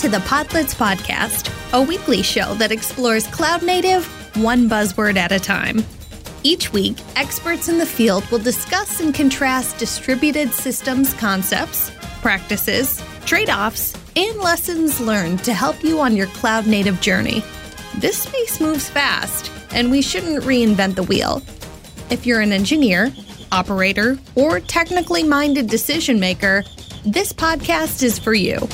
to the Podlets Podcast, a weekly show that explores cloud native one buzzword at a time. Each week, experts in the field will discuss and contrast distributed systems concepts, practices, trade offs, and lessons learned to help you on your cloud native journey. This space moves fast, and we shouldn't reinvent the wheel. If you're an engineer, operator, or technically minded decision maker, this podcast is for you.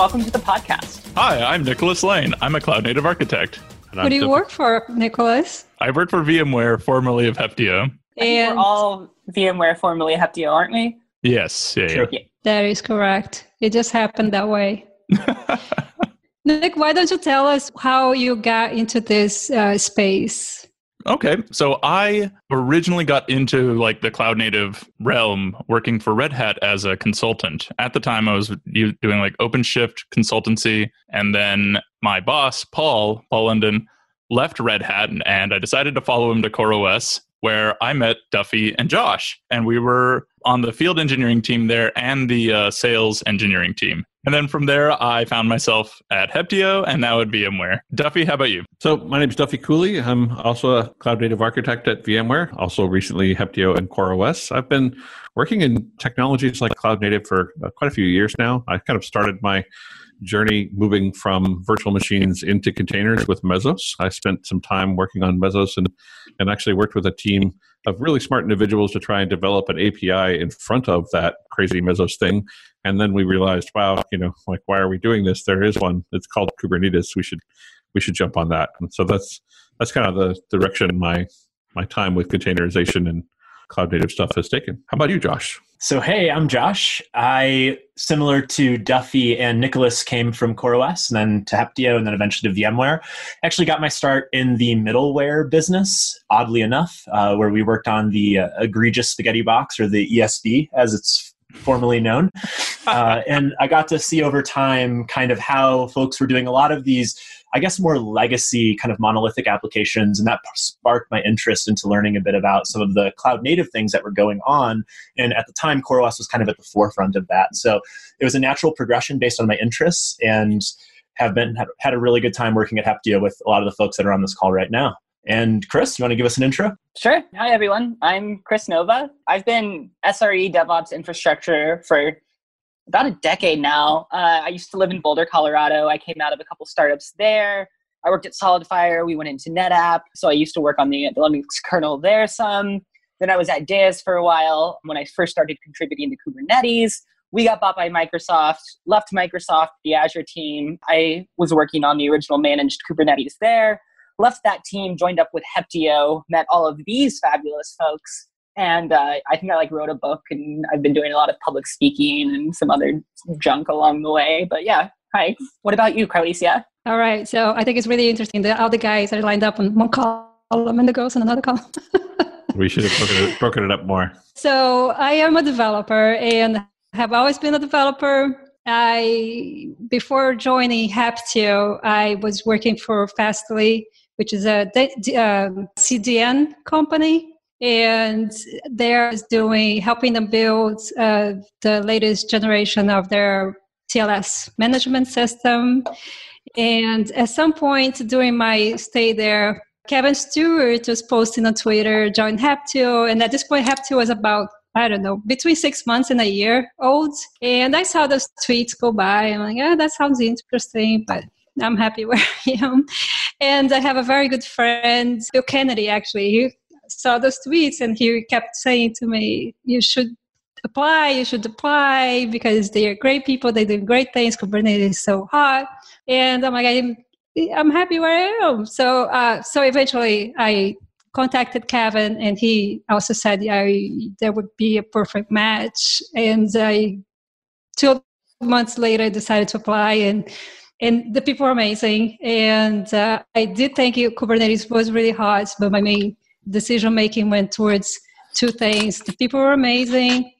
Welcome to the podcast. Hi, I'm Nicholas Lane. I'm a cloud native architect. Who do you work for, Nicholas? I work for VMware, formerly of Heptio. And we're all VMware, formerly Heptio, aren't we? Yes, yeah, yeah. That is correct. It just happened that way. Nick, why don't you tell us how you got into this uh, space? Okay. So I originally got into like the cloud native realm working for Red Hat as a consultant. At the time I was doing like OpenShift consultancy and then my boss, Paul, Paul London, left Red Hat and I decided to follow him to CoreOS where I met Duffie and Josh and we were on the field engineering team there and the uh, sales engineering team. And then from there, I found myself at Heptio and now at VMware. Duffie, how about you? So, my name is Duffie Cooley. I'm also a cloud native architect at VMware, also recently Heptio and CoreOS. I've been working in technologies like cloud native for uh, quite a few years now. I kind of started my journey moving from virtual machines into containers with Mesos. I spent some time working on Mesos and, and actually worked with a team of really smart individuals to try and develop an API in front of that crazy Mesos thing. And then we realized, wow, you know, like why are we doing this? There is one. It's called Kubernetes. We should we should jump on that. And so that's that's kind of the direction my my time with containerization and cloud native stuff has taken. How about you, Josh? So, hey, I'm Josh. I, similar to Duffie and Nicholas, came from CoreOS and then to Heptio and then eventually to VMware. Actually, got my start in the middleware business, oddly enough, uh, where we worked on the uh, egregious spaghetti box or the ESB as it's formerly known. Uh, and I got to see over time kind of how folks were doing a lot of these I guess, more legacy kind of monolithic applications. And that sparked my interest into learning a bit about some of the cloud native things that were going on. And at the time, CoreOS was kind of at the forefront of that. So it was a natural progression based on my interests and have been had a really good time working at Heptio with a lot of the folks that are on this call right now. And Kris, you want to give us an intro? Sure. Hi, everyone. I'm Kris Nova. I've been SRE DevOps infrastructure for about a decade now. Uh, I used to live in Boulder, Colorado. I came out of a couple startups there. I worked at SolidFire. We went into NetApp. So I used to work on the, the Linux kernel there some. Then I was at Deis for a while when I first started contributing to Kubernetes. We got bought by Microsoft, left Microsoft, the Azure team. I was working on the original managed Kubernetes there. Left that team, joined up with Heptio, met all of these fabulous folks and uh, I think I like wrote a book, and I've been doing a lot of public speaking and some other junk along the way. But yeah, hi. What about you, Carlisia? All right. So I think it's really interesting that all the guys are lined up on one column and the girls on another column. we should have broken it, broken it up more. So I am a developer and have always been a developer. I before joining Heptio, I was working for Fastly, which is a um, CDN company and they're doing helping them build uh, the latest generation of their TLS management system. And at some point during my stay there, Kevin Stewart was posting on Twitter, join Heptio, and at this point, Heptio was about I don't know, between six months and a year old. And I saw those tweets go by. I'm like, yeah, that sounds interesting, but I'm happy where I am. And I have a very good friend, Bill Kennedy, actually. He saw those tweets and he kept saying to me, you should apply, you should apply because they are great people, they do great things, Kubernetes is so hot. And I'm like, I'm, I'm happy where I am. So, uh, so eventually I contacted Kevin and he also said yeah, there would be a perfect match. And I, two months later, I decided to apply and and the people are amazing. And uh, I did think Kubernetes was really hot, but my main decision making went towards two things. The people were amazing,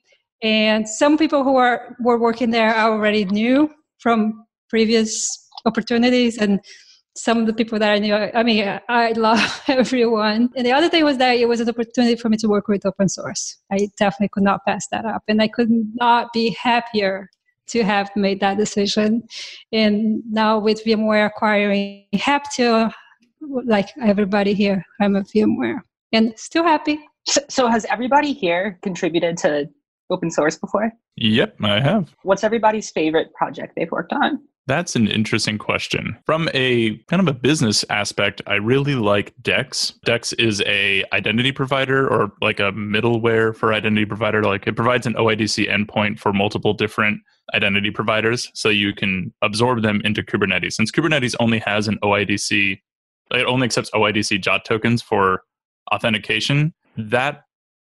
and some people who are were working there I already knew from previous opportunities, and some of the people that I knew. I mean, I love everyone. And the other thing was that it was an opportunity for me to work with open source. I definitely could not pass that up. And I could not be happier to have made that decision. And now with VMware acquiring Heptio, like everybody here, I'm a VMware and still happy. So, so has everybody here contributed to open source before? Yep, I have. What's everybody's favorite project they've worked on? That's an interesting question. From a kind of a business aspect, I really like Dex. Dex is a identity provider or like a middleware for identity provider. Like it provides an OIDC endpoint for multiple different identity providers so you can absorb them into Kubernetes. Since Kubernetes only has an OIDC, it only accepts OIDC JWT tokens for authentication. That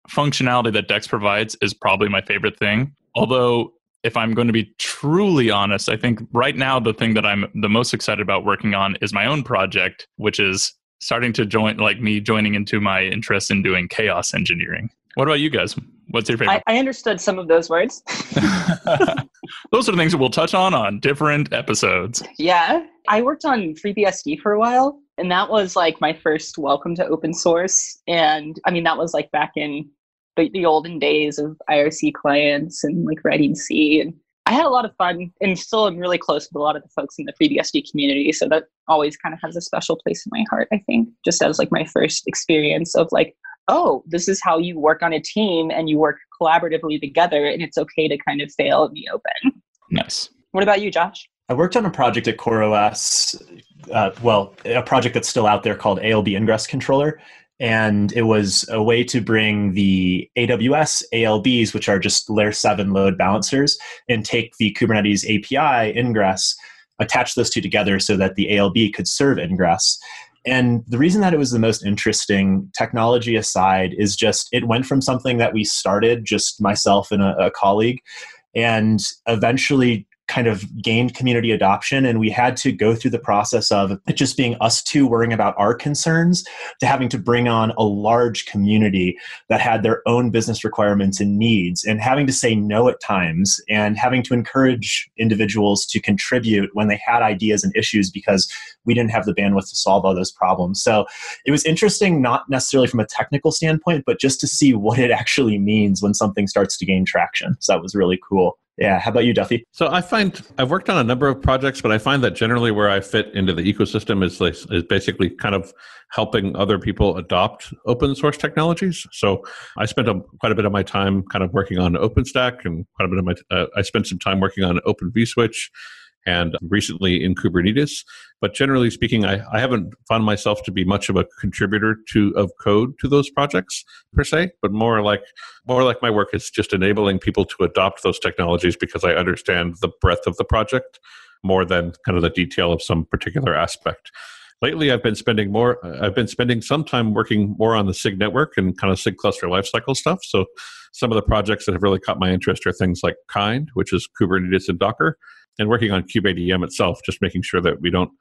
functionality that Dex provides is probably my favorite thing. Although, if I'm going to be truly honest, I think right now the thing that I'm the most excited about working on is my own project, which is starting to join, like me joining into my interest in doing chaos engineering. What about you guys? What's your favorite? I, I understood some of those words. those are the things that we'll touch on on different episodes. Yeah. I worked on FreeBSD for a while, and that was like my first welcome to open source. And I mean, that was like back in the, the olden days of IRC clients and like writing C. And I had a lot of fun and still am really close with a lot of the folks in the FreeBSD community. So that always kind of has a special place in my heart, I think, just as like my first experience of like, oh, this is how you work on a team and you work collaboratively together and it's okay to kind of fail in the open. Nice. What about you, Josh? I worked on a project at CoreOS, uh, well, a project that's still out there called ALB Ingress Controller. And it was a way to bring the AWS ALBs, which are just layer 7 load balancers, and take the Kubernetes API ingress, attach those two together so that the ALB could serve ingress. And the reason that it was the most interesting, technology aside, is just it went from something that we started, just myself and a, a colleague, and eventually kind of gained community adoption and we had to go through the process of it just being us two worrying about our concerns to having to bring on a large community that had their own business requirements and needs and having to say no at times and having to encourage individuals to contribute when they had ideas and issues because we didn't have the bandwidth to solve all those problems. So it was interesting not necessarily from a technical standpoint but just to see what it actually means when something starts to gain traction. So that was really cool yeah. How about you, Duffie? So I find I've worked on a number of projects, but I find that generally where I fit into the ecosystem is like, is basically kind of helping other people adopt open source technologies. So I spent a, quite a bit of my time kind of working on OpenStack, and quite a bit of my uh, I spent some time working on Open vSwitch and recently in Kubernetes. But generally speaking, I, I haven't found myself to be much of a contributor to of code to those projects per se, but more like more like my work is just enabling people to adopt those technologies because I understand the breadth of the project more than kind of the detail of some particular aspect. Lately, I've been spending more. I've been spending some time working more on the SIG network and kind of SIG cluster lifecycle stuff. So, some of the projects that have really caught my interest are things like Kind, which is Kubernetes and Docker, and working on kubeadm itself, just making sure that we don't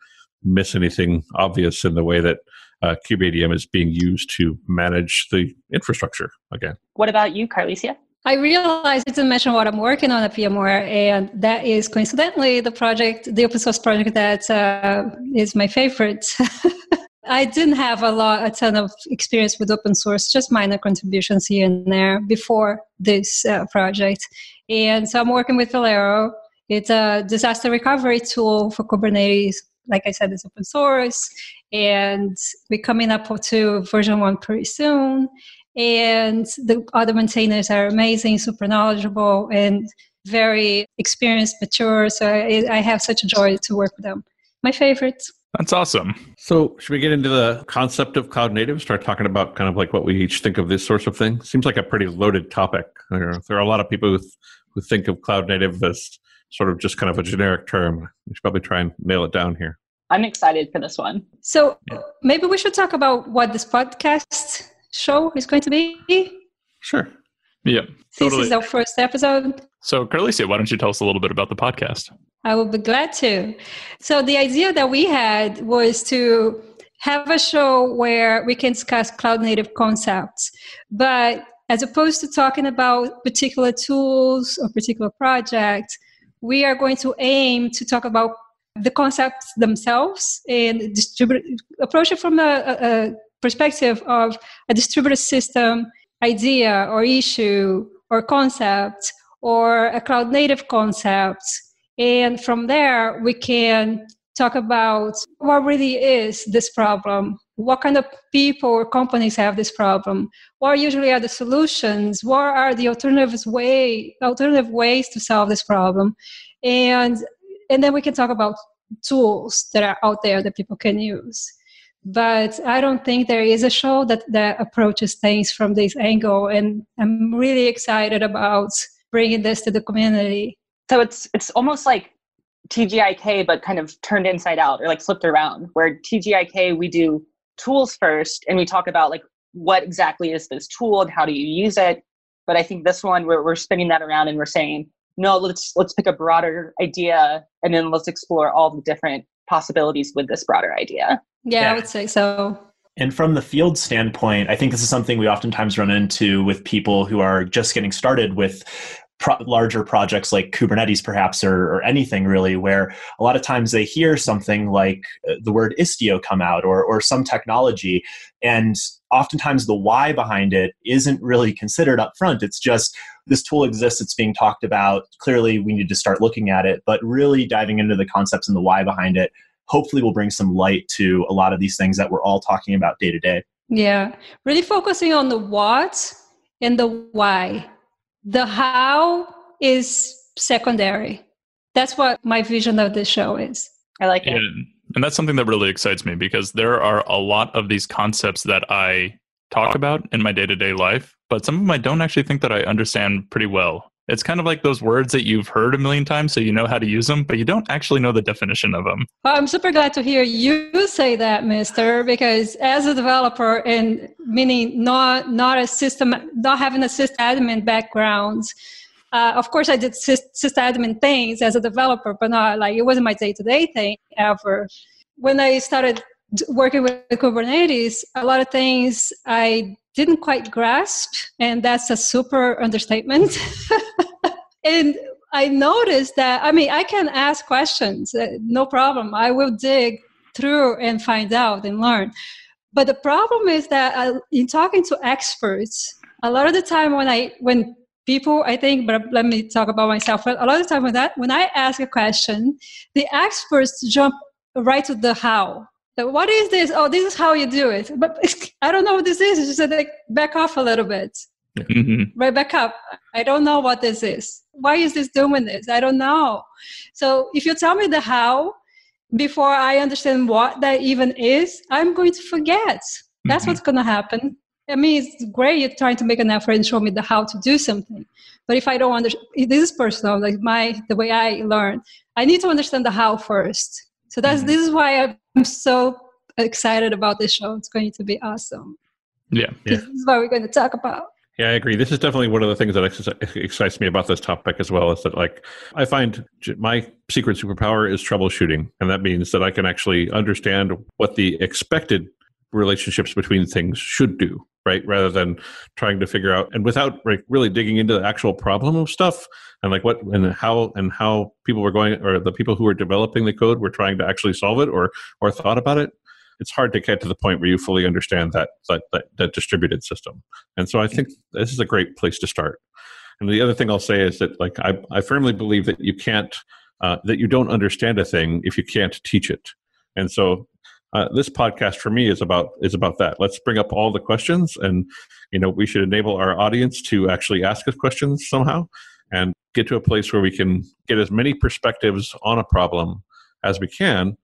miss anything obvious in the way that uh, kubeadm is being used to manage the infrastructure again. What about you, Carlisia? I realized to mention what I'm working on at VMware, and that is coincidentally the project, the open source project that uh, is my favorite. I didn't have a lot, a ton of experience with open source, just minor contributions here and there before this uh, project. And so I'm working with Velero, it's a disaster recovery tool for Kubernetes. Like I said, it's open source, and we're coming up to version one pretty soon. And the other maintainers are amazing, super knowledgeable, and very experienced, mature. So I, I have such a joy to work with them. My favorites. That's awesome. So, should we get into the concept of cloud native? Start talking about kind of like what we each think of this sorts of thing. Seems like a pretty loaded topic. There are, a lot of people who, who think of cloud native as sort of just kind of a generic term. We should probably try and nail it down here. I'm excited for this one. So yeah. maybe we should talk about what this podcast show is going to be. Sure. Yeah. This is our first episode. So, Carlisia, why don't you tell us a little bit about the podcast? I will be glad to. So, the idea that we had was to have a show where we can discuss cloud native concepts, but as opposed to talking about particular tools or particular projects, we are going to aim to talk about the concepts themselves and distribute approach it from a, a perspective of a distributed system idea or issue or concept or a cloud native concept. And from there we can talk about what really is this problem what kind of people or companies have this problem? What usually are the solutions? What are the alternative way alternative ways to solve this problem? And and then we can talk about tools that are out there that people can use. But i don't think there is a show that that approaches things from this angle and i'm really excited about bringing this to the community. So it's it's almost like tgik but kind of turned inside out or like flipped around where tgik we do tools first and we talk about like what exactly is this tool and how do you use it. But i think this one we're, we're spinning that around and we're saying no let's let's pick a broader idea and then let's explore all the different possibilities with this broader idea. Yeah, yeah. i would say so. And from the field standpoint, I think this is something we oftentimes run into with people who are just getting started with pro- larger projects like Kubernetes, perhaps, or, or, anything really, where a lot of times they hear something like uh, the word Istio come out or, or some technology, and oftentimes the why behind it isn't really considered up front. It's just this tool exists, it's being talked about. Clearly, we need to start looking at it, but really diving into the concepts and the why behind it hopefully will bring some light to a lot of these things that we're all talking about day to day. Yeah, really focusing on the what and the why the how is secondary. That's what my vision of the show is. I like it. And, and that's something that really excites me because there are a lot of these concepts that I talk about in my day to day life, but some of them I don't actually think that I understand pretty well. It's kind of like those words that you've heard a million times, so you know how to use them, but you don't actually know the definition of them. Well, I'm super glad to hear you say that, Mister, because as a developer and meaning not not a system, not having a sysadmin background, uh, of course, I did sysadmin things as a developer, but not like it wasn't my day to day thing ever. When I started working with Kubernetes, a lot of things I didn't quite grasp, and that's a super understatement. and I noticed that, I mean, I can ask questions, uh, no problem. I will dig through and find out and learn. But the problem is that uh, in talking to experts, a lot of the time when I, when people, I think, but let me talk about myself. A lot of time when that, when I ask a question, the experts jump right to the how what is this? Oh, this is how you do it. But I don't know what this is. It's just like back off a little bit. Mm-hmm. Right back up. I don't know what this is. Why is this doing this? I don't know. So if you tell me the how before I understand what that even is, I'm going to forget. That's mm-hmm. what's going to happen. I mean, it's great you're trying to make an effort and show me the how to do something. But if I don't understand, this is personal, like my the way I learn. I need to understand the how first. So that's mm-hmm. this is why I'm so excited about this show. It's going to be awesome. Yeah. yeah. This is what we're going to talk about. Yeah, I agree. This is definitely one of the things that excites me about this topic as well. Is that like I find my secret superpower is troubleshooting, and that means that I can actually understand what the expected relationships between things should do, right? Rather than trying to figure out and without like, really digging into the actual problem of stuff and like what and how and how people were going or the people who were developing the code were trying to actually solve it or or thought about it it's hard to get to the point where you fully understand that that, that, that distributed system. And so i think this is a great place to start. And the other thing i'll say is that like i, I firmly believe that you can't uh, that you don't understand a thing if you can't teach it. And so uh, this podcast for me is about is about that. Let's bring up all the questions and you know we should enable our audience to actually ask us questions somehow and get to a place where we can get as many perspectives on a problem as we can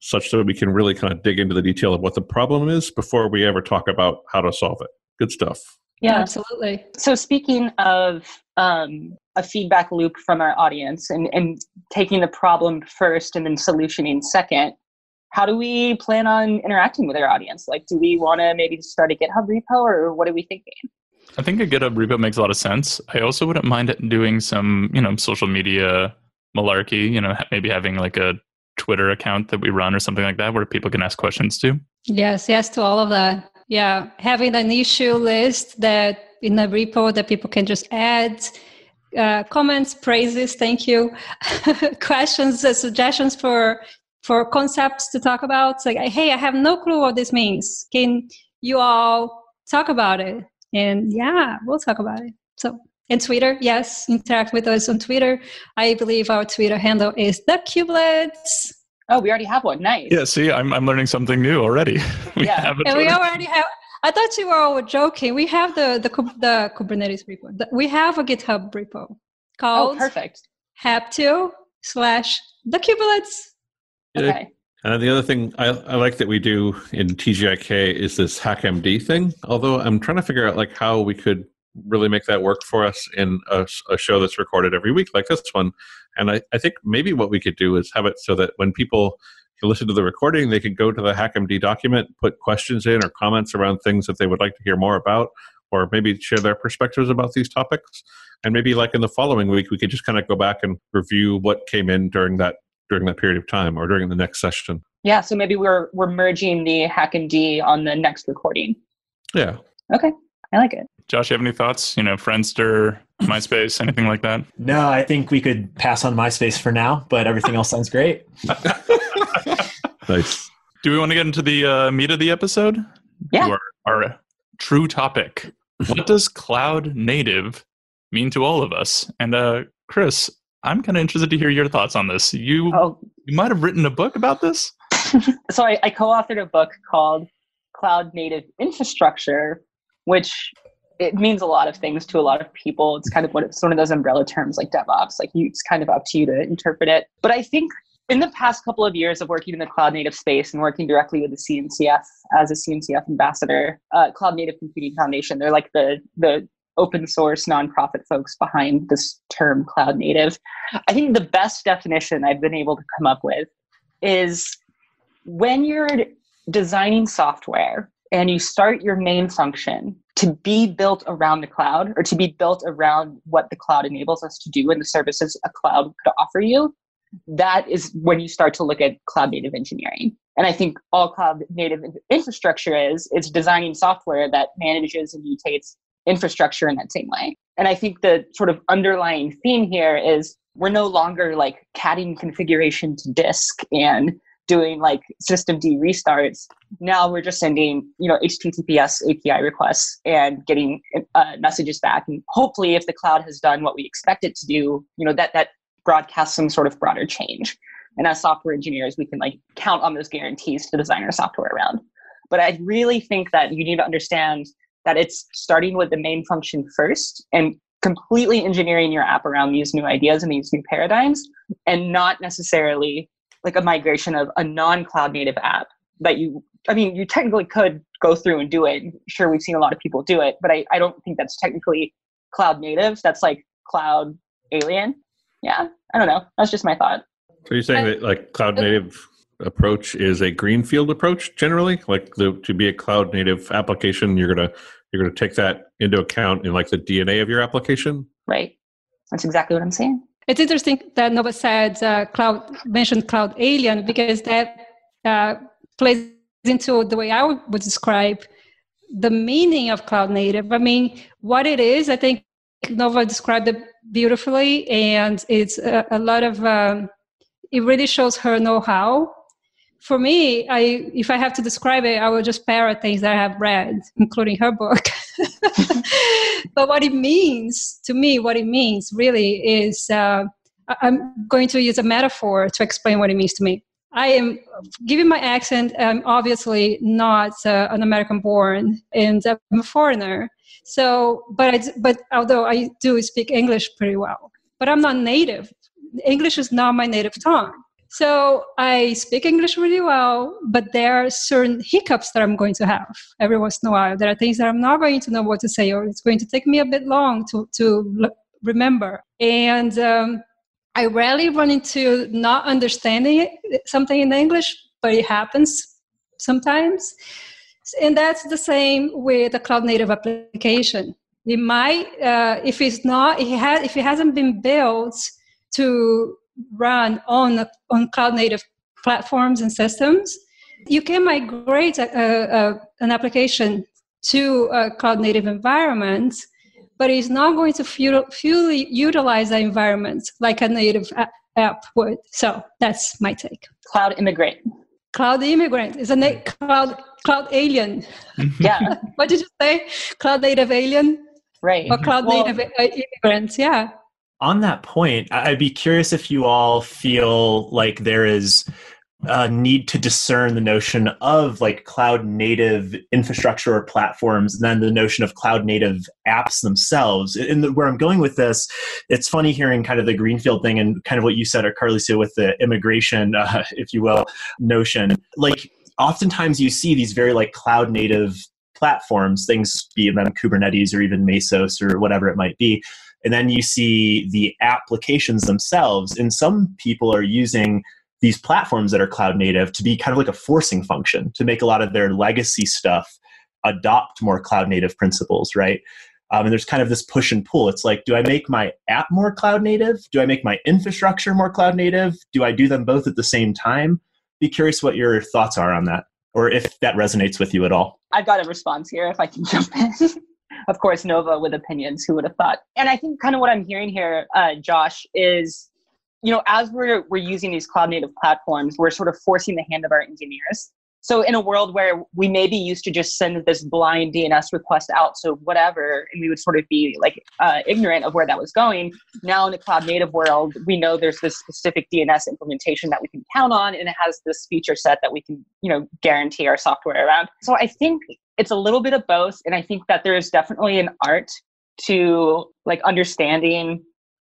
such that we can really kind of dig into the detail of what the problem is before we ever talk about how to solve it. Good stuff. Yeah. Absolutely. So speaking of um, a feedback loop from our audience and, and taking the problem first and then solutioning second how do we plan on interacting with our audience like do we want to maybe start a github repo or what are we thinking I think a GitHub repo makes a lot of sense. I also wouldn't mind doing some, you know, social media malarkey, you know, maybe having like a Twitter account that we run or something like that where people can ask questions to. Yes, yes to all of that. Yeah, having an issue list that in a repo that people can just add uh, comments, praises, thank you, questions, uh, suggestions for for concepts to talk about. It's like, hey, I have no clue what this means. Can you all talk about it? And yeah, we'll talk about it. So, and Twitter, yes, interact with us on Twitter. I believe our Twitter handle is the Kubelets. Oh, we already have one. Nice. Yeah, see, I'm, I'm learning something new already. we yeah. have a and we already have. I thought you were all joking. We have the the, the Kubernetes repo. The, we have a GitHub repo oh, called oh, perfect. Heptio slash the Kubelets. Okay. And the other thing I, I, like that we do in TGIK is this HackMD thing. Although I'm trying to figure out like how we could really make that work for us in a, a show that's recorded every week like this one. And I, I, think maybe what we could do is have it so that when people can listen to the recording, they could go to the HackMD document, put questions in or comments around things that they would like to hear more about, or maybe share their perspectives about these topics. And maybe like in the following week, we could just kind of go back and review what came in during that during that period of time or during the next session. Yeah, so maybe we're we're merging the HackMD on the next recording. Yeah. Okay. I like it. Josh, you have any thoughts? You know, Friendster, MySpace, anything like that? No, I think we could pass on MySpace for now, but everything else sounds great. nice. Do we want to get into the uh, meat of the episode? Yeah. Our, our true topic. what does cloud native mean to all of us? And uh, Kris, I'm kind of interested to hear your thoughts on this. You oh. you might have written a book about this. so I, I co-authored a book called Cloud Native Infrastructure, which it means a lot of things to a lot of people. It's kind of what it's one of those umbrella terms like DevOps. Like you, it's kind of up to you to interpret it. But I think in the past couple of years of working in the cloud native space and working directly with the CNCF as a CNCF ambassador, uh, Cloud Native Computing Foundation, they're like the the open source nonprofit folks behind this term cloud native. I think the best definition I've been able to come up with is when you're designing software and you start your main function to be built around the cloud or to be built around what the cloud enables us to do and the services a cloud could offer you, that is when you start to look at cloud native engineering. And I think all cloud native infrastructure is is designing software that manages and mutates infrastructure in that same way. And I think the sort of underlying theme here is we're no longer like catting configuration to disk and doing like systemd restarts. Now we're just sending, you know, HTTPS API requests and getting uh, messages back. And hopefully, if the cloud has done what we expect it to do, you know, that that broadcasts some sort of broader change. And as software engineers, we can like count on those guarantees to design our software around. But I really think that you need to understand that it's starting with the main function first and completely engineering your app around these new ideas and these new paradigms and not necessarily like a migration of a non-cloud native app. That you i mean you technically could go through and do it. Sure we've seen a lot of people do it but i, I don't think that's technically cloud native. That's like cloud alien. Yeah i don't know. That's just my thought. So you're saying that like cloud native approach is a greenfield approach generally like the to be a cloud native application you're gonna you're gonna take that into account in like the dna of your application. Right. That's exactly what i'm saying. It's interesting that nova said uh, cloud mentioned cloud alien because that uh, plays into the way i would describe the meaning of cloud native. I mean what it is i think nova described it beautifully and it's a, a lot of um, it really shows her know-how for me, I if I have to describe it, I will just parrot things that I have read, including her book. but what it means to me, what it means really is, uh, I'm going to use a metaphor to explain what it means to me. I am, given my accent, I'm obviously not uh, an American born, and I'm a foreigner. So, but I, but although I do speak English pretty well, but I'm not native. English is not my native tongue. So I speak English really well, but there are certain hiccups that I'm going to have every once in a while. There are things that I'm not going to know what to say, or it's going to take me a bit long to to remember. And um, I rarely run into not understanding something in English, but it happens sometimes. And that's the same with a cloud native application. It might, uh, if it's not, it has, if it hasn't been built to run on on cloud native platforms and systems, you can migrate a, a, an application to a cloud native environment, but it's not going to fully utilize the environment like a native app would. So that's my take. Cloud immigrant. Cloud immigrant is a na- cloud cloud alien. Yeah. what did you say? Cloud native alien right. or cloud Well, native uh, immigrants. Yeah. On that point, I'd be curious if you all feel like there is a need to discern the notion of like cloud native infrastructure or platforms, and then the notion of cloud native apps themselves. And the, where I'm going with this, it's funny hearing kind of the greenfield thing and kind of what you said, or Carlisia, with the immigration, uh, if you will, notion. Like oftentimes you see these very like cloud native platforms, things be them Kubernetes or even Mesos or whatever it might be. And then you see the applications themselves, and some people are using these platforms that are cloud native to be kind of like a forcing function to make a lot of their legacy stuff adopt more cloud native principles, right? Um, and there's kind of this push and pull. It's like, do I make my app more cloud native? Do I make my infrastructure more cloud native? Do I do them both at the same time? Be curious what your thoughts are on that, or if that resonates with you at all. I've got a response here if I can jump in. of course, Nova with opinions. Who would have thought? And I think kind of what I'm hearing here, uh, Josh, is you know as we're we're using these cloud native platforms, we're sort of forcing the hand of our engineers. So in a world where we may be used to just send this blind DNS request out so whatever, and we would sort of be like uh, ignorant of where that was going. Now in the cloud native world, we know there's this specific DNS implementation that we can count on, and it has this feature set that we can you know guarantee our software around. So I think it's a little bit of both, and I think that there is definitely an art to like understanding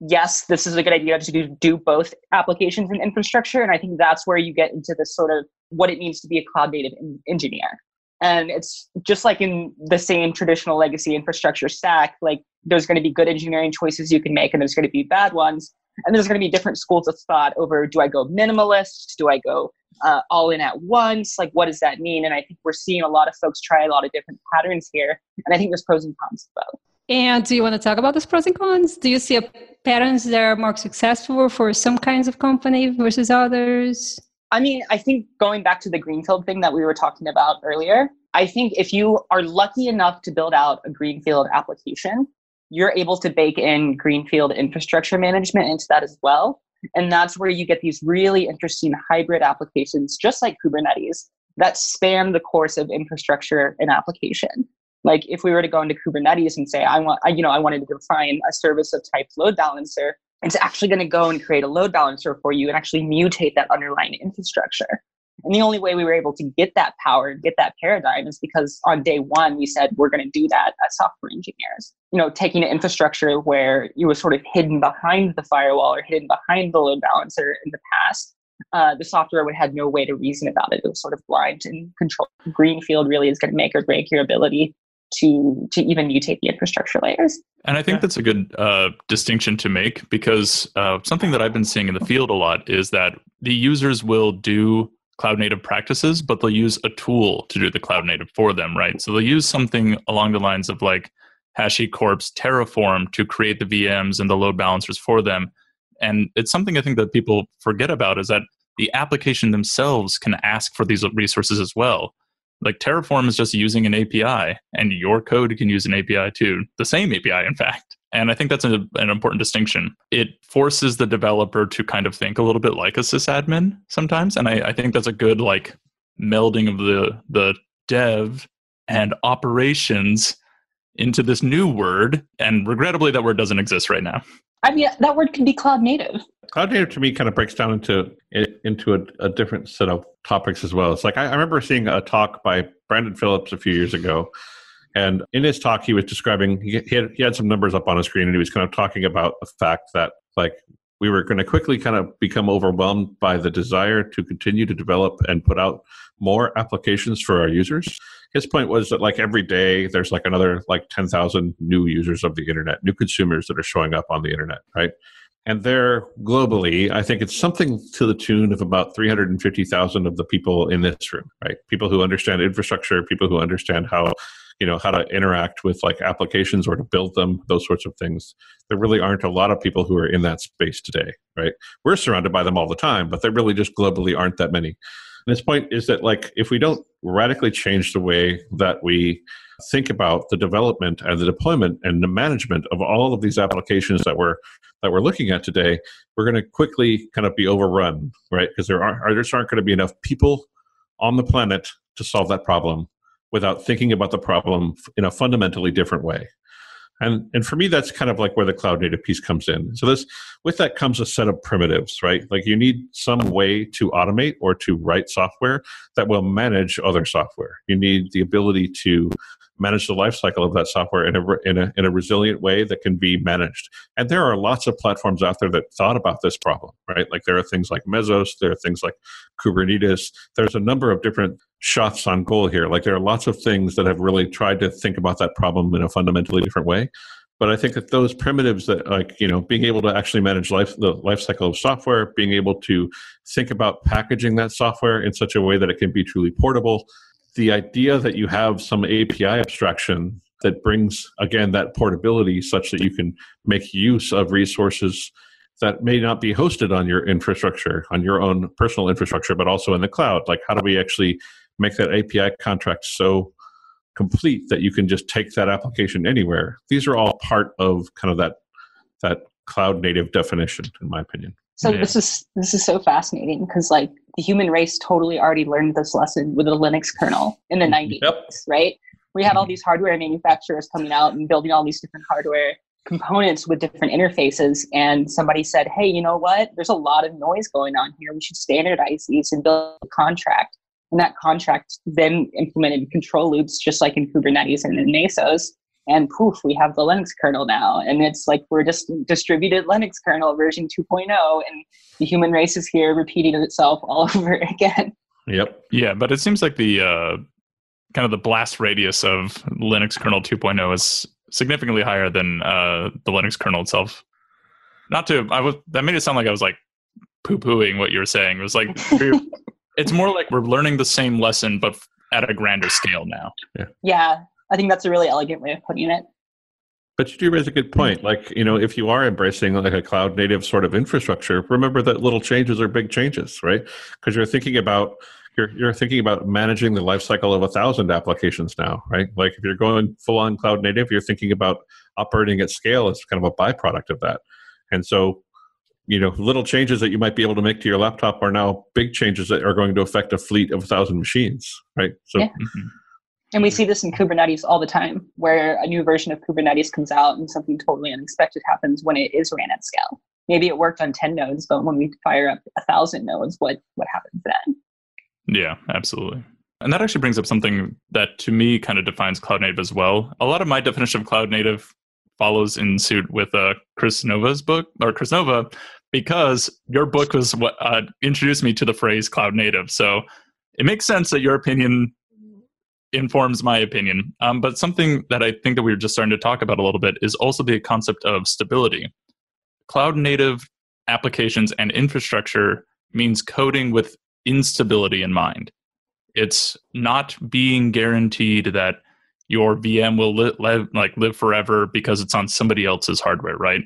yes, this is a good idea to do, both applications and infrastructure. And I think that's where you get into this sort of what it means to be a cloud native en- engineer. And it's just like in the same traditional legacy infrastructure stack, like there's going to be good engineering choices you can make and there's going to be bad ones. And there's going to be different schools of thought over do I go minimalist? Do I go uh, all in at once? Like, what does that mean? And I think we're seeing a lot of folks try a lot of different patterns here. And I think there's pros and cons to both. And do you want to talk about those pros and cons? Do you see a patterns that are more successful for some kinds of company versus others? I mean, I think going back to the greenfield thing that we were talking about earlier, I think if you are lucky enough to build out a greenfield application, you're able to bake in greenfield infrastructure management into that as well. And that's where you get these really interesting hybrid applications, just like Kubernetes, that span the course of infrastructure and application. Like if we were to go into Kubernetes and say, I want, I, you know, I wanted to define a service of type load balancer, it's actually going to go and create a load balancer for you and actually mutate that underlying infrastructure. And the only way we were able to get that power, get that paradigm, is because on day one we said we're going to do that as software engineers. You know, taking an infrastructure where you were sort of hidden behind the firewall or hidden behind the load balancer in the past, uh, the software would have no way to reason about it. It was sort of blind and control. Greenfield really is going to make or break your ability to to even mutate the infrastructure layers. And I think Yeah. that's a good uh, distinction to make because uh, something that I've been seeing in the field a lot is that the users will do cloud native practices, but they'll use a tool to do the cloud native for them, right? So they'll use something along the lines of like HashiCorp's Terraform to create the VMs and the load balancers for them. And it's something I think that people forget about is that the application themselves can ask for these resources as well. Like Terraform is just using an API, and your code can use an API too, the same API, in fact. And I think that's a, an important distinction. It forces the developer to kind of think a little bit like a sysadmin sometimes, and I, I think that's a good like melding of the the dev and operations into this new word. And regrettably, that word doesn't exist right now. I mean, that word can be cloud native. Cloud native to me kind of breaks down into into a, a different set of topics as well. It's like I, I remember seeing a talk by Brandon Philips a few years ago, and in his talk he was describing he had, he had some numbers up on his screen, and he was kind of talking about the fact that like we were going to quickly kind of become overwhelmed by the desire to continue to develop and put out more applications for our users. His point was that like every day there's like another like 10,000 new users of the internet, new consumers that are showing up on the internet, right? And there globally, I think it's something to the tune of about 350,000 of the people in this room, right? People who understand infrastructure, people who understand how, you know, how to interact with like applications or to build them, those sorts of things. There really aren't a lot of people who are in that space today, right? We're surrounded by them all the time, but there really just globally aren't that many. And his point is that like if we don't radically change the way that we think about the development and the deployment and the management of all of these applications that we're that we're looking at today, we're going to quickly kind of be overrun, right? Because there aren't there just aren't going to be enough people on the planet to solve that problem without thinking about the problem in a fundamentally different way. And and for me, that's kind of like where the cloud native piece comes in. So this with that comes a set of primitives, right? Like you need some way to automate or to write software that will manage other software. You need the ability to manage the lifecycle of that software in a, in a in a resilient way that can be managed. And there are lots of platforms out there that thought about this problem, right? Like there are things like Mesos, there are things like Kubernetes. There's a number of different shots on goal here. Like there are lots of things that have really tried to think about that problem in a fundamentally different way. But I think that those primitives that like, you know, being able to actually manage life the life cycle of software, being able to think about packaging that software in such a way that it can be truly portable, the idea that you have some API abstraction that brings again that portability such that you can make use of resources that may not be hosted on your infrastructure on your own personal infrastructure but also in the cloud. Like how do we actually make that api contract so complete that you can just take that application anywhere? These are all part of kind of that that cloud native definition in my opinion so yeah. this is this is so fascinating because like the human race totally already learned this lesson with the Linux kernel in the mm-hmm. 90s, yep. right? We had all mm-hmm. these hardware manufacturers coming out and building all these different hardware components with different interfaces and somebody said, "Hey, you know what? There's a lot of noise going on here. We should standardize these and build a contract." And that contract then implemented control loops just like in Kubernetes and in Mesos and poof, we have the Linux kernel now. And it's like we're just distributed Linux kernel version 2.0, and the human race is here repeating itself all over again. Yep. Yeah, but it seems like the uh, kind of the blast radius of Linux kernel 2.0 is significantly higher than uh, the Linux kernel itself. Not to, I was that made it sound like I was like poo pooing what you were saying. It was like it's more like we're learning the same lesson, but at a grander scale now. Yeah. Yeah. I think that's a really elegant way of putting it. But you do raise a good point. Mm-hmm. Like, you know, if you are embracing like a cloud native sort of infrastructure, remember that little changes are big changes, right? Because you're thinking about you're you're thinking about managing the lifecycle of a thousand applications now, right? Like if you're going full on cloud native, you're thinking about operating at scale as kind of a byproduct of that. And so, you know, little changes that you might be able to make to your laptop are now big changes that are going to affect a fleet of a thousand machines, right? So yeah. Mm-hmm. And we see this in Kubernetes all the time, where a new version of Kubernetes comes out and something totally unexpected happens when it is ran at scale. Maybe it worked on 10 nodes, but when we fire up a thousand nodes, what, what happens then? Yeah, absolutely. And that actually brings up something that to me kind of defines cloud native as well. A lot of my definition of cloud native follows in suit with uh, Kris Nova's book, or Kris Nova, because your book was what uh, introduced me to the phrase cloud native. So it makes sense that your opinion informs my opinion. Um, but something that I think that we were just starting to talk about a little bit is also the concept of stability. Cloud native applications and infrastructure means coding with instability in mind. It's not being guaranteed that your VM will li- like live forever because it's on somebody else's hardware, right?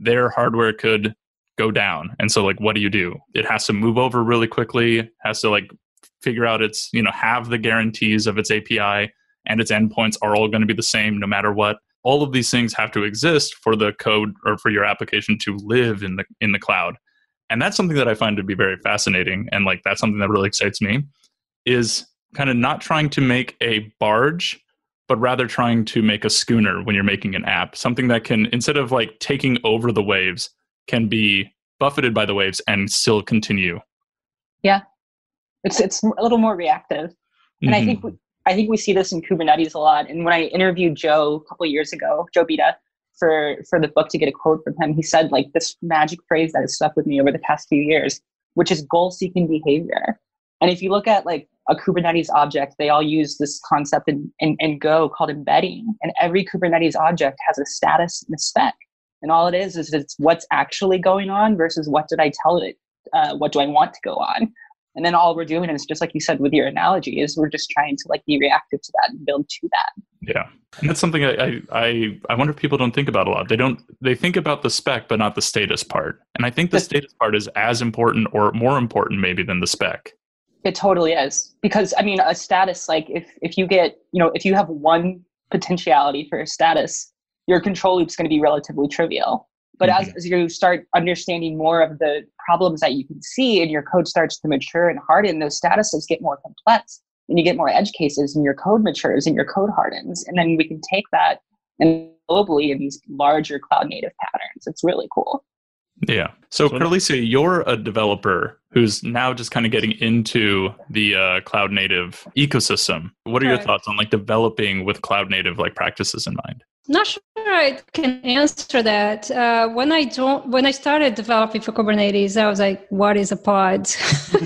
Their hardware could go down. And so like what do you do? It has to move over really quickly, has to like figure out its you know have the guarantees of its api and its endpoints are all going to be the same no matter what. All of these things have to exist for the code or for your application to live in the in the cloud. And that's something that i find to be very fascinating and like that's something that really excites me is kind of not trying to make a barge but rather trying to make a schooner when you're making an app. Something that can instead of like taking over the waves can be buffeted by the waves and still continue. Yeah it's it's a little more reactive, and mm-hmm. I think we, I think we see this in Kubernetes a lot. And when I interviewed Joe a couple years ago, Joe Beda, for for the book to get a quote from him, he said like this magic phrase that has stuck with me over the past few years, which is goal seeking behavior. And if you look at like a Kubernetes object, they all use this concept in, in, in Go called embedding. And every Kubernetes object has a status and a spec. And all it is is it's what's actually going on versus what did I tell it? Uh, what do I want to go on? And then all we're doing is just like you said with your analogy is we're just trying to like be reactive to that and build to that. Yeah. And that's something I, I i wonder if people don't think about a lot. They don't they think about the spec but not the status part. And i think the status part is as important or more important maybe than the spec. It totally is. Because I mean a status like if if you get, you know, if you have one potentiality for a status, your control loop is going to be relatively trivial. But mm-hmm. as, as you start understanding more of the problems that you can see and your code starts to mature and harden, those statuses get more complex and you get more edge cases and your code matures and your code hardens. And then we can take that and globally in these larger cloud native patterns. It's really cool. Yeah. So, so Carlisia, you're a developer who's now just kind of getting into the uh, cloud native ecosystem. What are your thoughts on like developing with cloud native like practices in mind? Not sure I can answer that. Uh, when I don't, when I started developing for Kubernetes, I was like, "What is a pod?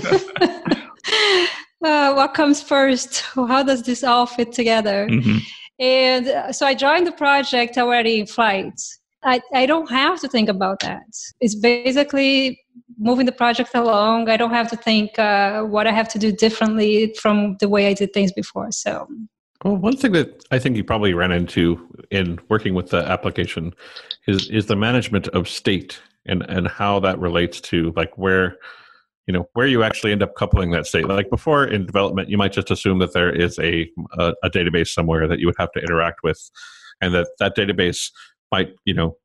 uh, what comes first? How does this all fit together?" Mm-hmm. And uh, so I joined the project already in flight. I, I don't have to think about that. It's basically moving the project along. I don't have to think uh, what I have to do differently from the way I did things before. So well, one thing that I think you probably ran into in working with the application is is the management of state and and how that relates to like where you know where you actually end up coupling that state. Like before in development, you might just assume that there is a a, a database somewhere that you would have to interact with, and that that database might you know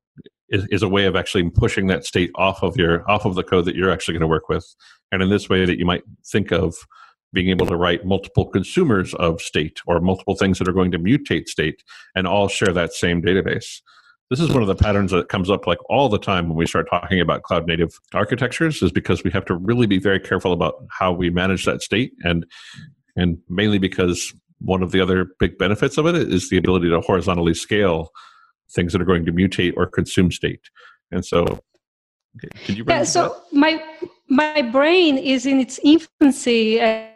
is, is a way of actually pushing that state off of your off of the code that you're actually going to work with, and in this way that you might think of being able to write multiple consumers of state or multiple things that are going to mutate state and all share that same database. This is one of the patterns that comes up like all the time when we start talking about cloud native architectures is because we have to really be very careful about how we manage that state and and mainly because one of the other big benefits of it is the ability to horizontally scale things that are going to mutate or consume state. And so can you yeah, so that? my my brain is in its infancy uh,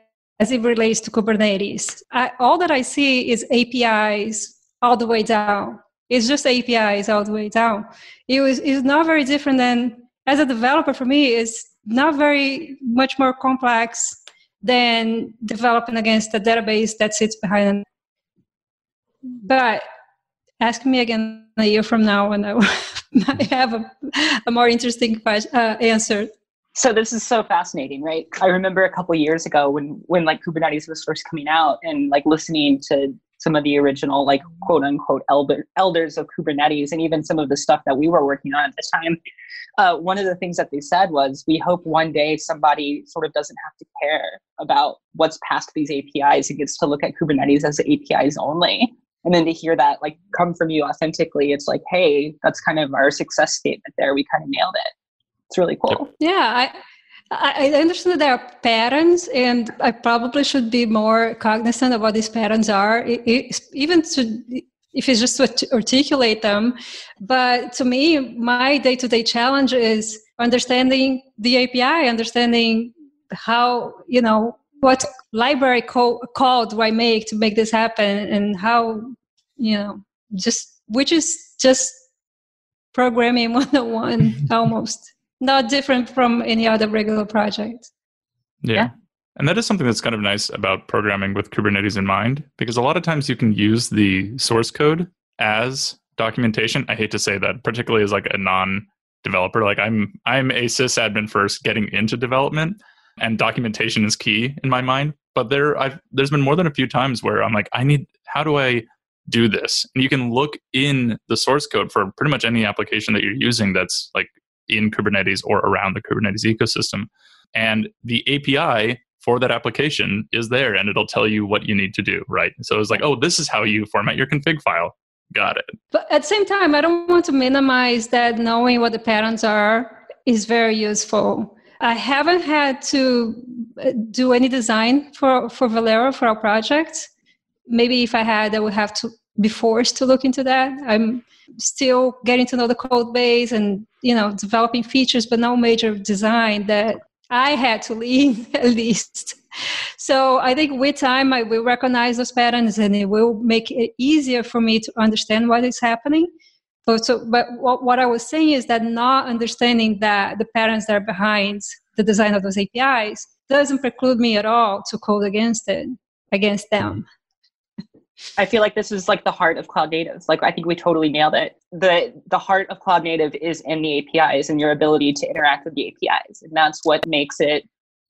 as it relates to Kubernetes. I, all that I see is APIs all the way down. It's just APIs all the way down. It was it's not very different than as a developer for me. It's not very much more complex than developing against a database that sits behind. But ask me again a year from now, and I might have a, a more interesting uh, answer so this is so fascinating right? I remember a couple years ago when when like kubernetes was first coming out and like listening to some of the original like quote unquote elder, elders of kubernetes and even some of the stuff that we were working on at the time uh, one of the things that they said was we hope one day somebody sort of doesn't have to care about what's past these apis and gets to look at kubernetes as apis only. And then to hear that like come from you authentically it's like hey that's kind of our success statement there. We kind of nailed it it's really cool. Yeah, I, I understand that there are patterns, and I probably should be more cognizant of what these patterns are, it, it, even to if it's just to articulate them. But to me, my day to day challenge is understanding the API, understanding how you know what library call, call do I make to make this happen, and how you know just which is just programming 101 almost not different from any other regular project. Yeah. yeah. And that is something that's kind of nice about programming with Kubernetes in mind, because a lot of times you can use the source code as documentation. I hate to say that, particularly as like a non-developer. Like I'm I'm a sysadmin first getting into development and documentation is key in my mind. But there I've there's been more than a few times where I'm like, I need how do I do this? And you can look in the source code for pretty much any application that you're using that's like in Kubernetes or around the Kubernetes ecosystem. And the API for that application is there and it'll tell you what you need to do, right? So it's like, oh, this is how you format your config file. Got it. But at the same time, I don't want to minimize that knowing what the patterns are is very useful. I haven't had to uh, do any design for, for Velero for our project. Maybe if I had, I would have to be forced to look into that. I'm still getting to know the code base and you know developing features but no major design that i had to lead at least. So i think with time i will recognize those patterns and it will make it easier for me to understand what is happening. But so but what, what i was saying is that not understanding that the patterns that are behind the design of those apis doesn't preclude me at all to code against it against them I feel like this is like the heart of cloud native. Like I think we totally nailed it. The the heart of cloud native is in the APIs and your ability to interact with the APIs. And that's what makes it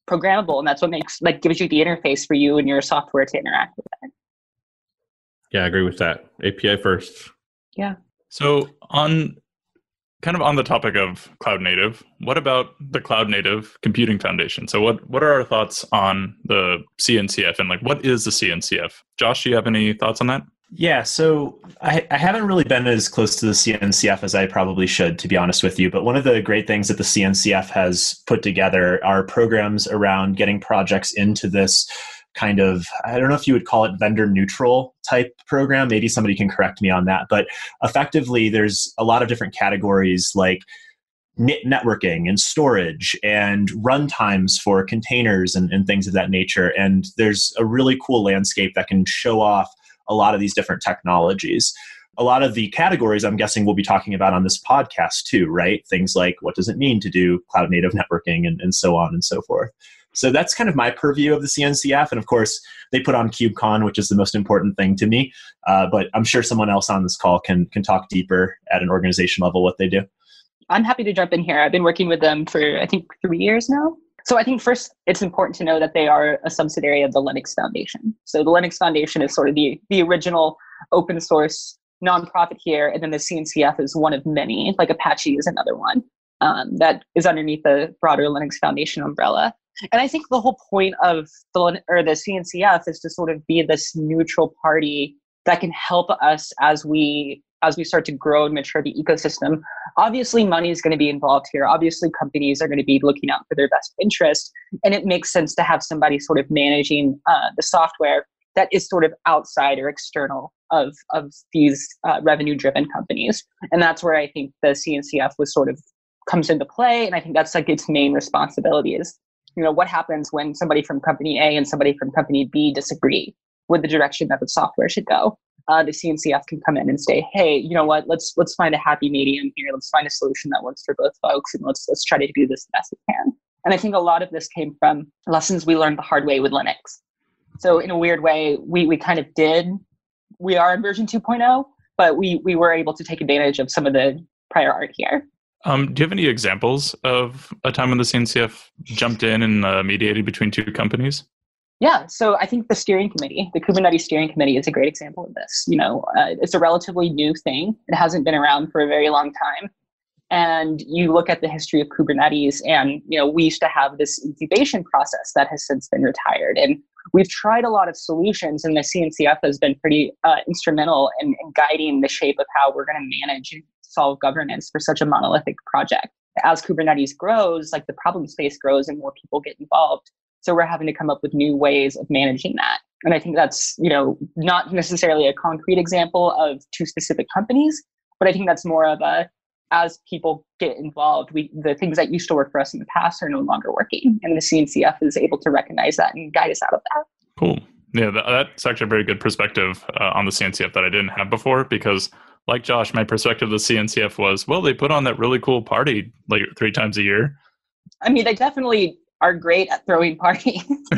programmable, and that's what makes like gives you the interface for you and your software to interact with it. Yeah, I agree with that. API first. Yeah. So on kind of on the topic of cloud native, what about the Cloud Native Computing Foundation? So what what are our thoughts on the CNCF and like what is the CNCF? Josh, do you have any thoughts on that? Yeah, so I, I haven't really been as close to the CNCF as I probably should, to be honest with you. But one of the great things that the CNCF has put together are programs around getting projects into this kind of i don't know if you would call it vendor neutral type program maybe somebody can correct me on that but effectively there's a lot of different categories like networking and storage and runtimes for containers and, and things of that nature and there's a really cool landscape that can show off a lot of these different technologies a lot of the categories I'm guessing we'll be talking about on this podcast too, right? Things like what does it mean to do cloud native networking and, and so on and so forth. So that's kind of my purview of the CNCF. And of course, they put on KubeCon, which is the most important thing to me. Uh, but I'm sure someone else on this call can can talk deeper at an organization level what they do. I'm happy to jump in here. I've been working with them for I think three years now. So I think first it's important to know that they are a subsidiary of the Linux Foundation. So the Linux Foundation is sort of the the original open source nonprofit here, and then the CNCF is one of many. Like Apache is another one um, that is underneath the broader Linux Foundation umbrella. And I think the whole point of the or the CNCF is to sort of be this neutral party that can help us as we as we start to grow and mature the ecosystem. Obviously, money is going to be involved here. Obviously, companies are going to be looking out for their best interest, and it makes sense to have somebody sort of managing uh, the software that is sort of outside or external of of these uh, revenue driven companies. And that's where I think the CNCF was sort of comes into play, and I think that's like its main responsibility is you know what happens when somebody from company A and somebody from company B disagree with the direction that the software should go. Uh, the CNCF can come in and say, "Hey, you know what? Let's let's find a happy medium here. Let's find a solution that works for both folks, and let's let's try to do this the best we can." And I think a lot of this came from lessons we learned the hard way with Linux. So in a weird way, we we kind of did. We are in version 2.0, but we we were able to take advantage of some of the prior art here. Um, do you have any examples of a time when the CNCF jumped in and uh, mediated between two companies? Yeah, so I think the steering committee, the Kubernetes steering committee, is a great example of this. You know, uh, it's a relatively new thing; it hasn't been around for a very long time. And you look at the history of Kubernetes, and you know, we used to have this incubation process that has since been retired. And we've tried a lot of solutions, and the CNCF has been pretty uh, instrumental in, in guiding the shape of how we're going to manage solve governance for such a monolithic project. As Kubernetes grows, like the problem space grows and more people get involved. So we're having to come up with new ways of managing that. And I think that's, you know, not necessarily a concrete example of two specific companies, but I think that's more of a as people get involved, we the things that used to work for us in the past are no longer working. And the CNCF is able to recognize that and guide us out of that. Cool. Yeah, that's actually a very good perspective uh, on the CNCF that I didn't have before because like Josh, my perspective of the CNCF was, well, they put on that really cool party like three times a year. I mean, they definitely are great at throwing parties.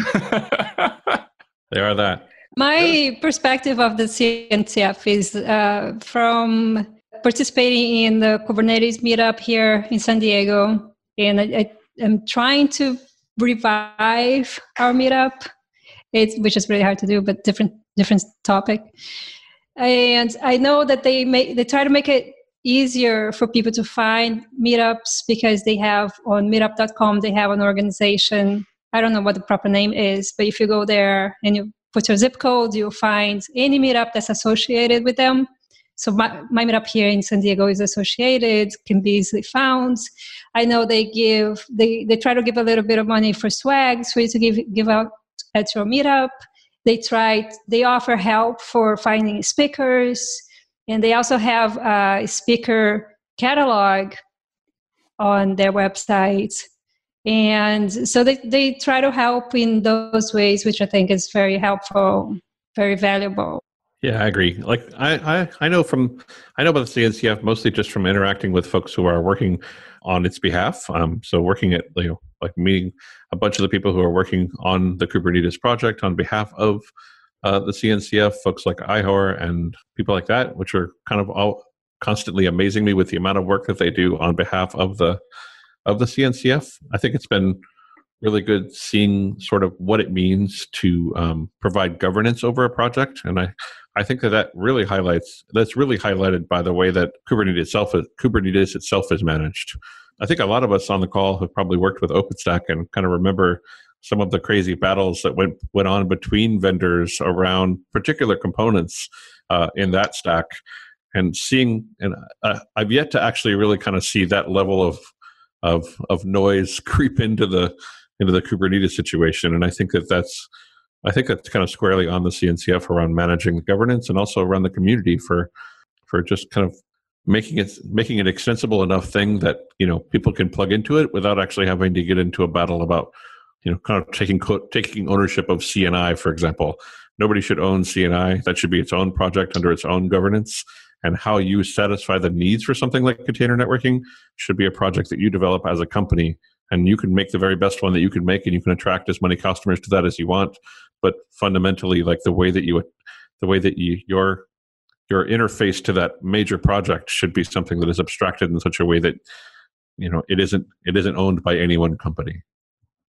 they are that. My perspective of the CNCF is uh, from participating in the Kubernetes meetup here in San Diego, and I, I am trying to revive our meetup. It's which is really hard to do, but different different topic and I know that they make they try to make it easier for people to find meetups because they have on meetup.com they have an organization. I don't know what the proper name is but if you go there and you put your zip code you'll find any meetup that's associated with them. So my, my meetup here in san diego is associated can be easily found. I know they give they, they try to give a little bit of money for swags for you to give give out at your meetup they try, they offer help for finding speakers and they also have a speaker catalog on their website. And so they, they try to help in those ways which i think is very helpful very valuable. Yeah i agree. Like i i, I know from i know about the cncf mostly just from interacting with folks who are working on its behalf um, so working at you know like meeting a bunch of the people who are working on the Kubernetes project on behalf of uh, the CNCF, folks like Ihor and people like that, which are kind of all constantly amazing me with the amount of work that they do on behalf of the of the CNCF. I think it's been really good seeing sort of what it means to um, provide governance over a project, and I I think that that really highlights that's really highlighted by the way that Kubernetes itself Kubernetes itself is managed. I think a lot of us on the call have probably worked with OpenStack and kind of remember some of the crazy battles that went went on between vendors around particular components uh, in that stack, and seeing and uh, I've yet to actually really kind of see that level of of of noise creep into the into the Kubernetes situation, and I think that that's I think that's kind of squarely on the CNCF around managing the governance and also around the community for for just kind of making it making it extensible enough thing that you know people can plug into it without actually having to get into a battle about you know, kind of taking taking ownership of CNI, for example. Nobody should own CNI. That should be its own project under its own governance. And how you satisfy the needs for something like container networking should be a project that you develop as a company. And you can make the very best one that you can make, and you can attract as many customers to that as you want. But fundamentally, like the way that you, the way that you your your interface to that major project should be something that is abstracted in such a way that you know it isn't it isn't owned by any one company.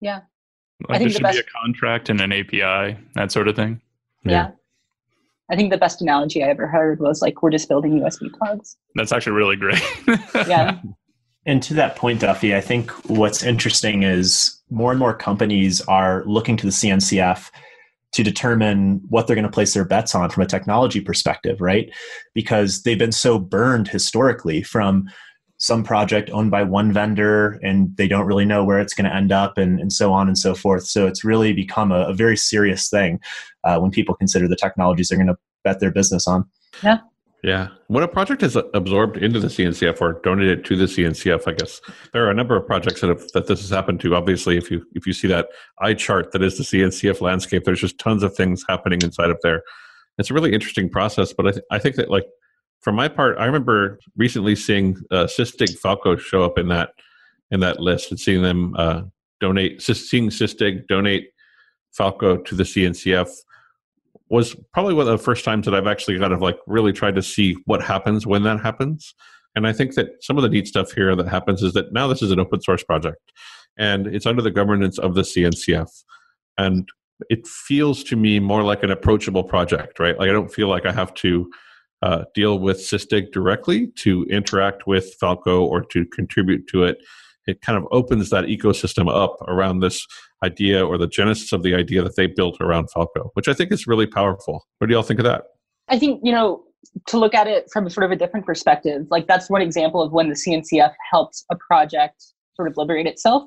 Yeah, like there should best, be a contract and an API, that sort of thing. Yeah. yeah. I think the best analogy I ever heard was like we're just building USB plugs. That's actually really great. yeah. And to that point, Duffie, I think what's interesting is more and more companies are looking to the CNCF to determine what they're going to place their bets on from a technology perspective, right? Because they've been so burned historically from some project owned by one vendor and they don't really know where it's going to end up and, and so on and so forth. So it's really become a, a very serious thing uh, when people consider the technologies they're going to bet their business on. Yeah. Yeah. When a project is absorbed into the CNCF or donated to the CNCF, I guess there are a number of projects that have, that this has happened to. Obviously, if you if you see that eye chart that is the CNCF landscape, there's just tons of things happening inside of there. It's a really interesting process, but I, th- I think that like for my part, I remember recently seeing uh, Sysdig Falco show up in that in that list and seeing them uh, donate, seeing Sysdig donate Falco to the CNCF was probably one of the first times that I've actually kind of like really tried to see what happens when that happens. And I think that some of the neat stuff here that happens is that now this is an open source project and it's under the governance of the CNCF. And it feels to me more like an approachable project, right? Like I don't feel like I have to uh, deal with Sysdig directly to interact with Falco or to contribute to it. It kind of opens that ecosystem up around this idea or the genesis of the idea that they built around Falco, which I think is really powerful. What do y'all think of that? I think, you know, to look at it from sort of a different perspective, like that's one example of when the CNCF helped a project sort of liberate itself.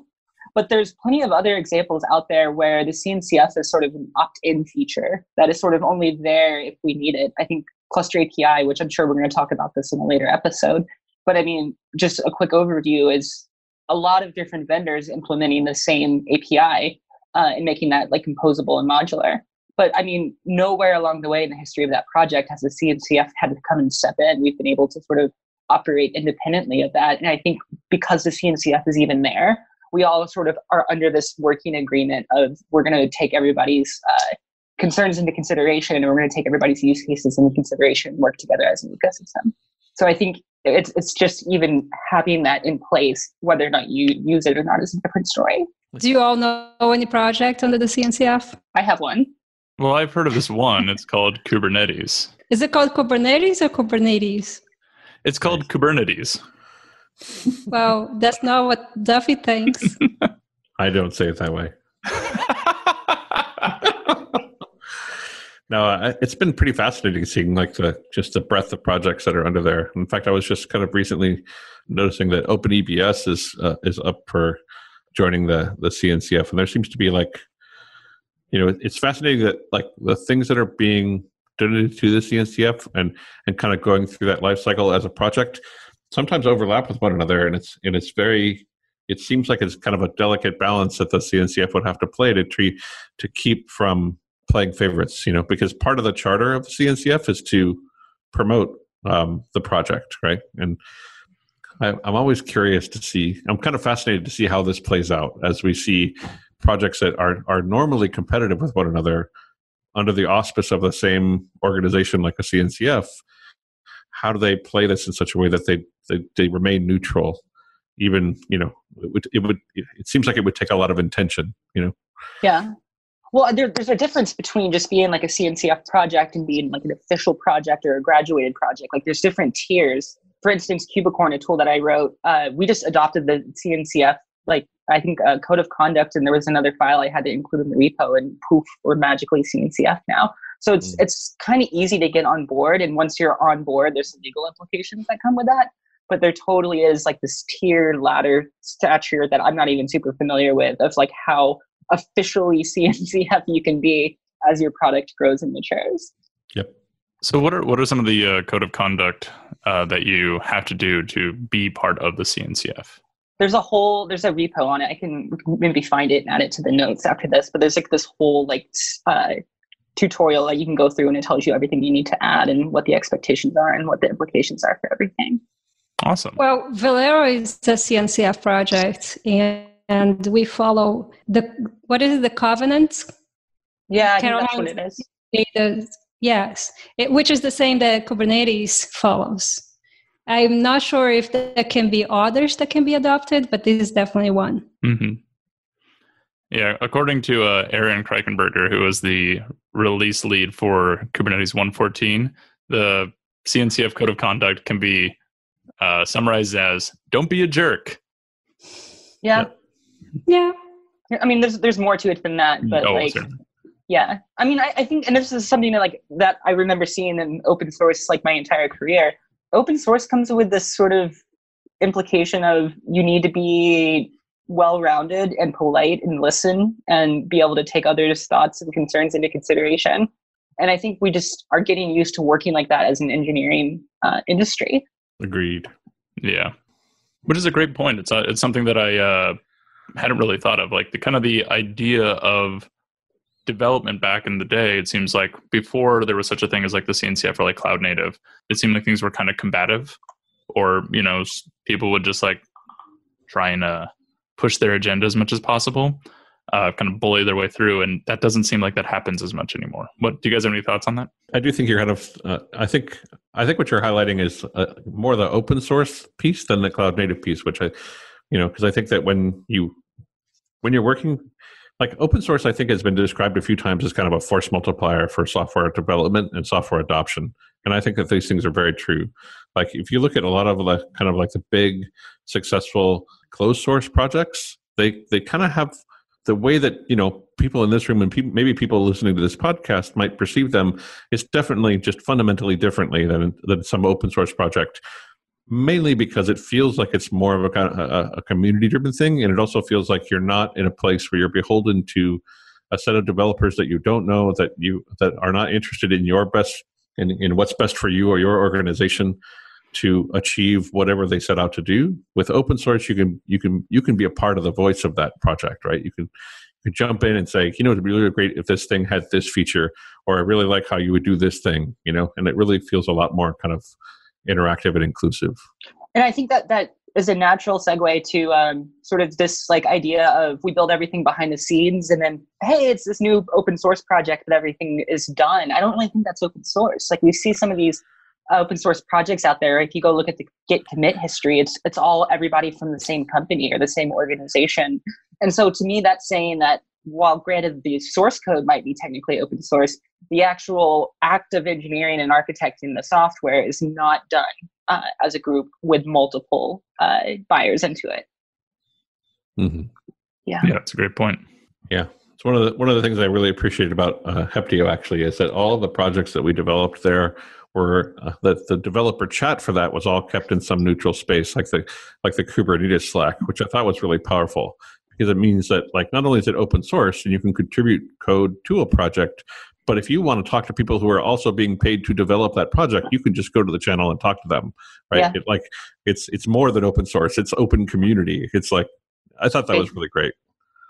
But there's plenty of other examples out there where the CNCF is sort of an opt in feature that is sort of only there if we need it. I think cluster API, which I'm sure we're going to talk about this in a later episode. But I mean, just a quick overview is a lot of different vendors implementing the same API uh, and making that like composable and modular. But I mean, nowhere along the way in the history of that project has the CNCF had to come and step in. We've been able to sort of operate independently of that. And I think because the CNCF is even there, we all sort of are under this working agreement of we're going to take everybody's uh, concerns into consideration and we're going to take everybody's use cases into consideration and work together as an ecosystem so i think it's, it's just even having that in place whether or not you use it or not is a different story. Do you all know any project under the cncf i have one. Well i've heard of this one. It's called kubernetes. Is it called kubernetes or kubernetes? It's called kubernetes. Well that's not what Duffie thinks. I don't say it that way no, it's been pretty fascinating seeing like the just the breadth of projects that are under there. In fact, I was just kind of recently noticing that OpenEBS is uh, is up for joining the the CNCF, and there seems to be like, you know, it's fascinating that like the things that are being donated to the CNCF and and kind of going through that life cycle as a project sometimes overlap with one another, and it's and it's very it seems like it's kind of a delicate balance that the CNCF would have to play to treat to keep from playing favorites, you know, because part of the charter of CNCF is to promote um, the project, right? And I, I'm always curious to see. I'm kind of fascinated to see how this plays out as we see projects that are are normally competitive with one another under the auspice of the same organization, like a CNCF. How do they play this in such a way that they they, they remain neutral, even you know, it would, it would it seems like it would take a lot of intention you know yeah well there, there's a difference between just being like a cncf project and being like an official project or a graduated project. Like there's different tiers. For instance Kubicorn a tool that i wrote uh, we just adopted the cncf like i think a code of conduct and there was another file i had to include in the repo and poof we're magically cncf now. So it's mm. it's kind of easy to get on board and once you're on board there's some legal implications that come with that. But there totally is like this tier ladder stature that I'm not even super familiar with of like how officially CNCF you can be as your product grows and matures. Yep. So what are what are some of the uh, code of conduct uh, that you have to do to be part of the CNCF? There's a whole there's a repo on it. I can maybe find it and add it to the notes after this. But there's like this whole like uh, tutorial that you can go through and it tells you everything you need to add and what the expectations are and what the implications are for everything. Awesome. Well, Velero is a CNCF project, and, and we follow the what is it, the covenant? Yeah, that's what it is. Data, yes, it, which is the same that Kubernetes follows. I'm not sure if there can be others that can be adopted, but this is definitely one. Mm-hmm. Yeah, according to uh, Aaron Crickenberger, who was the release lead for Kubernetes 114, the CNCF code of conduct can be uh, summarized as "Don't be a jerk." Yeah. Yeah. I mean, there's there's more to it than that, but oh, like, yeah. I mean, I, I think, and this is something that like that I remember seeing in open source like my entire career. Open source comes with this sort of implication of you need to be well-rounded and polite and listen and be able to take others' thoughts and concerns into consideration. And I think we just are getting used to working like that as an engineering uh, industry. Agreed. Yeah, which is a great point. It's a, uh, it's something that I uh, hadn't really thought of. Like the kind of the idea of development back in the day. It seems like before there was such a thing as like the CNCF or like cloud native. It seemed like things were kind of combative, or you know, people would just like try and uh, push their agenda as much as possible uh, kind of bully their way through, and that doesn't seem like that happens as much anymore. What do you guys have any thoughts on that? I do think you're kind of. Uh, I think I think what you're highlighting is uh, more the open source piece than the cloud native piece, which I, you know, because I think that when you when you're working like open source, I think has been described a few times as kind of a force multiplier for software development and software adoption, and I think that these things are very true. Like if you look at a lot of the kind of like the big successful closed source projects, they they kind of have the way that you know people in this room and pe- maybe people listening to this podcast might perceive them is definitely just fundamentally differently than than some open source project mainly because it feels like it's more of a, kind a, a community driven thing and it also feels like you're not in a place where you're beholden to a set of developers that you don't know that you that are not interested in your best in, in what's best for you or your organization to achieve whatever they set out to do. With open source you can you can you can be a part of the voice of that project right? You can you can jump in and say you know it'd be really great if this thing had this feature or i really like how you would do this thing you know? And it really feels a lot more kind of interactive and inclusive. And i think that that is a natural segue to um, sort of this like idea of we build everything behind the scenes and then hey it's this new open source project that everything is done. I don't really think that's open source. Like we see some of these open source projects out there. If you go look at the git commit history it's it's all everybody from the same company or the same organization. And so to me that's saying that while granted the source code might be technically open source the actual act of engineering and architecting the software is not done uh, as a group with multiple uh, buyers into it. Mm-hmm. yeah. Yeah that's a great point. Yeah. It's one of the one of the things I really appreciate about uh, Heptio actually is that all the projects that we developed there were uh, the, the developer chat for that was all kept in some neutral space like the like the kubernetes slack which i thought was really powerful because it means that like not only is it open source and you can contribute code to a project but if you want to talk to people who are also being paid to develop that project you can just go to the channel and talk to them right yeah. it, like it's it's more than open source it's open community it's like i thought that was really great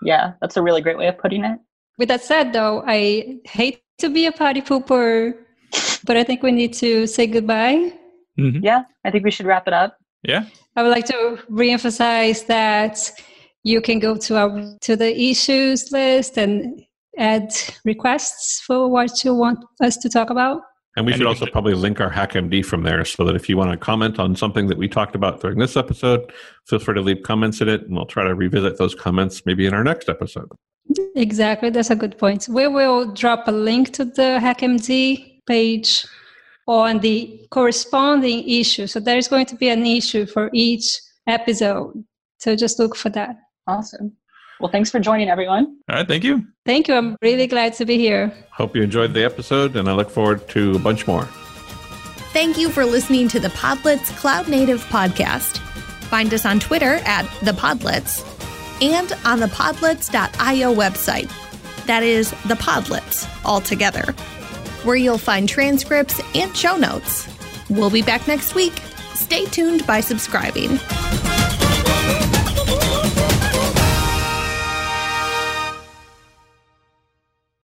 yeah that's a really great way of putting it with that said though i hate to be a party pooper but I think we need to say goodbye. Mm-hmm. Yeah, I think we should wrap it up. Yeah. I would like to reemphasize that you can go to our to the issues list and add requests for what you want us to talk about. And we should also probably link our HackMD from there so that if you want to comment on something that we talked about during this episode, feel free to leave comments in it and we'll try to revisit those comments maybe in our next episode. Exactly, that's a good point. We will drop a link to the HackMD page on the corresponding issue. So there is going to be an issue for each episode. So just look for that. Awesome. Well, thanks for joining, everyone. All right, thank you. Thank you. I'm really glad to be here. Hope you enjoyed the episode and I look forward to a bunch more. Thank you for listening to the Podlets Cloud Native podcast. Find us on Twitter at the Podlets and on the podlets.io website. That is the Podlets all together, where you'll find transcripts and show notes. We'll be back next week. Stay tuned by subscribing.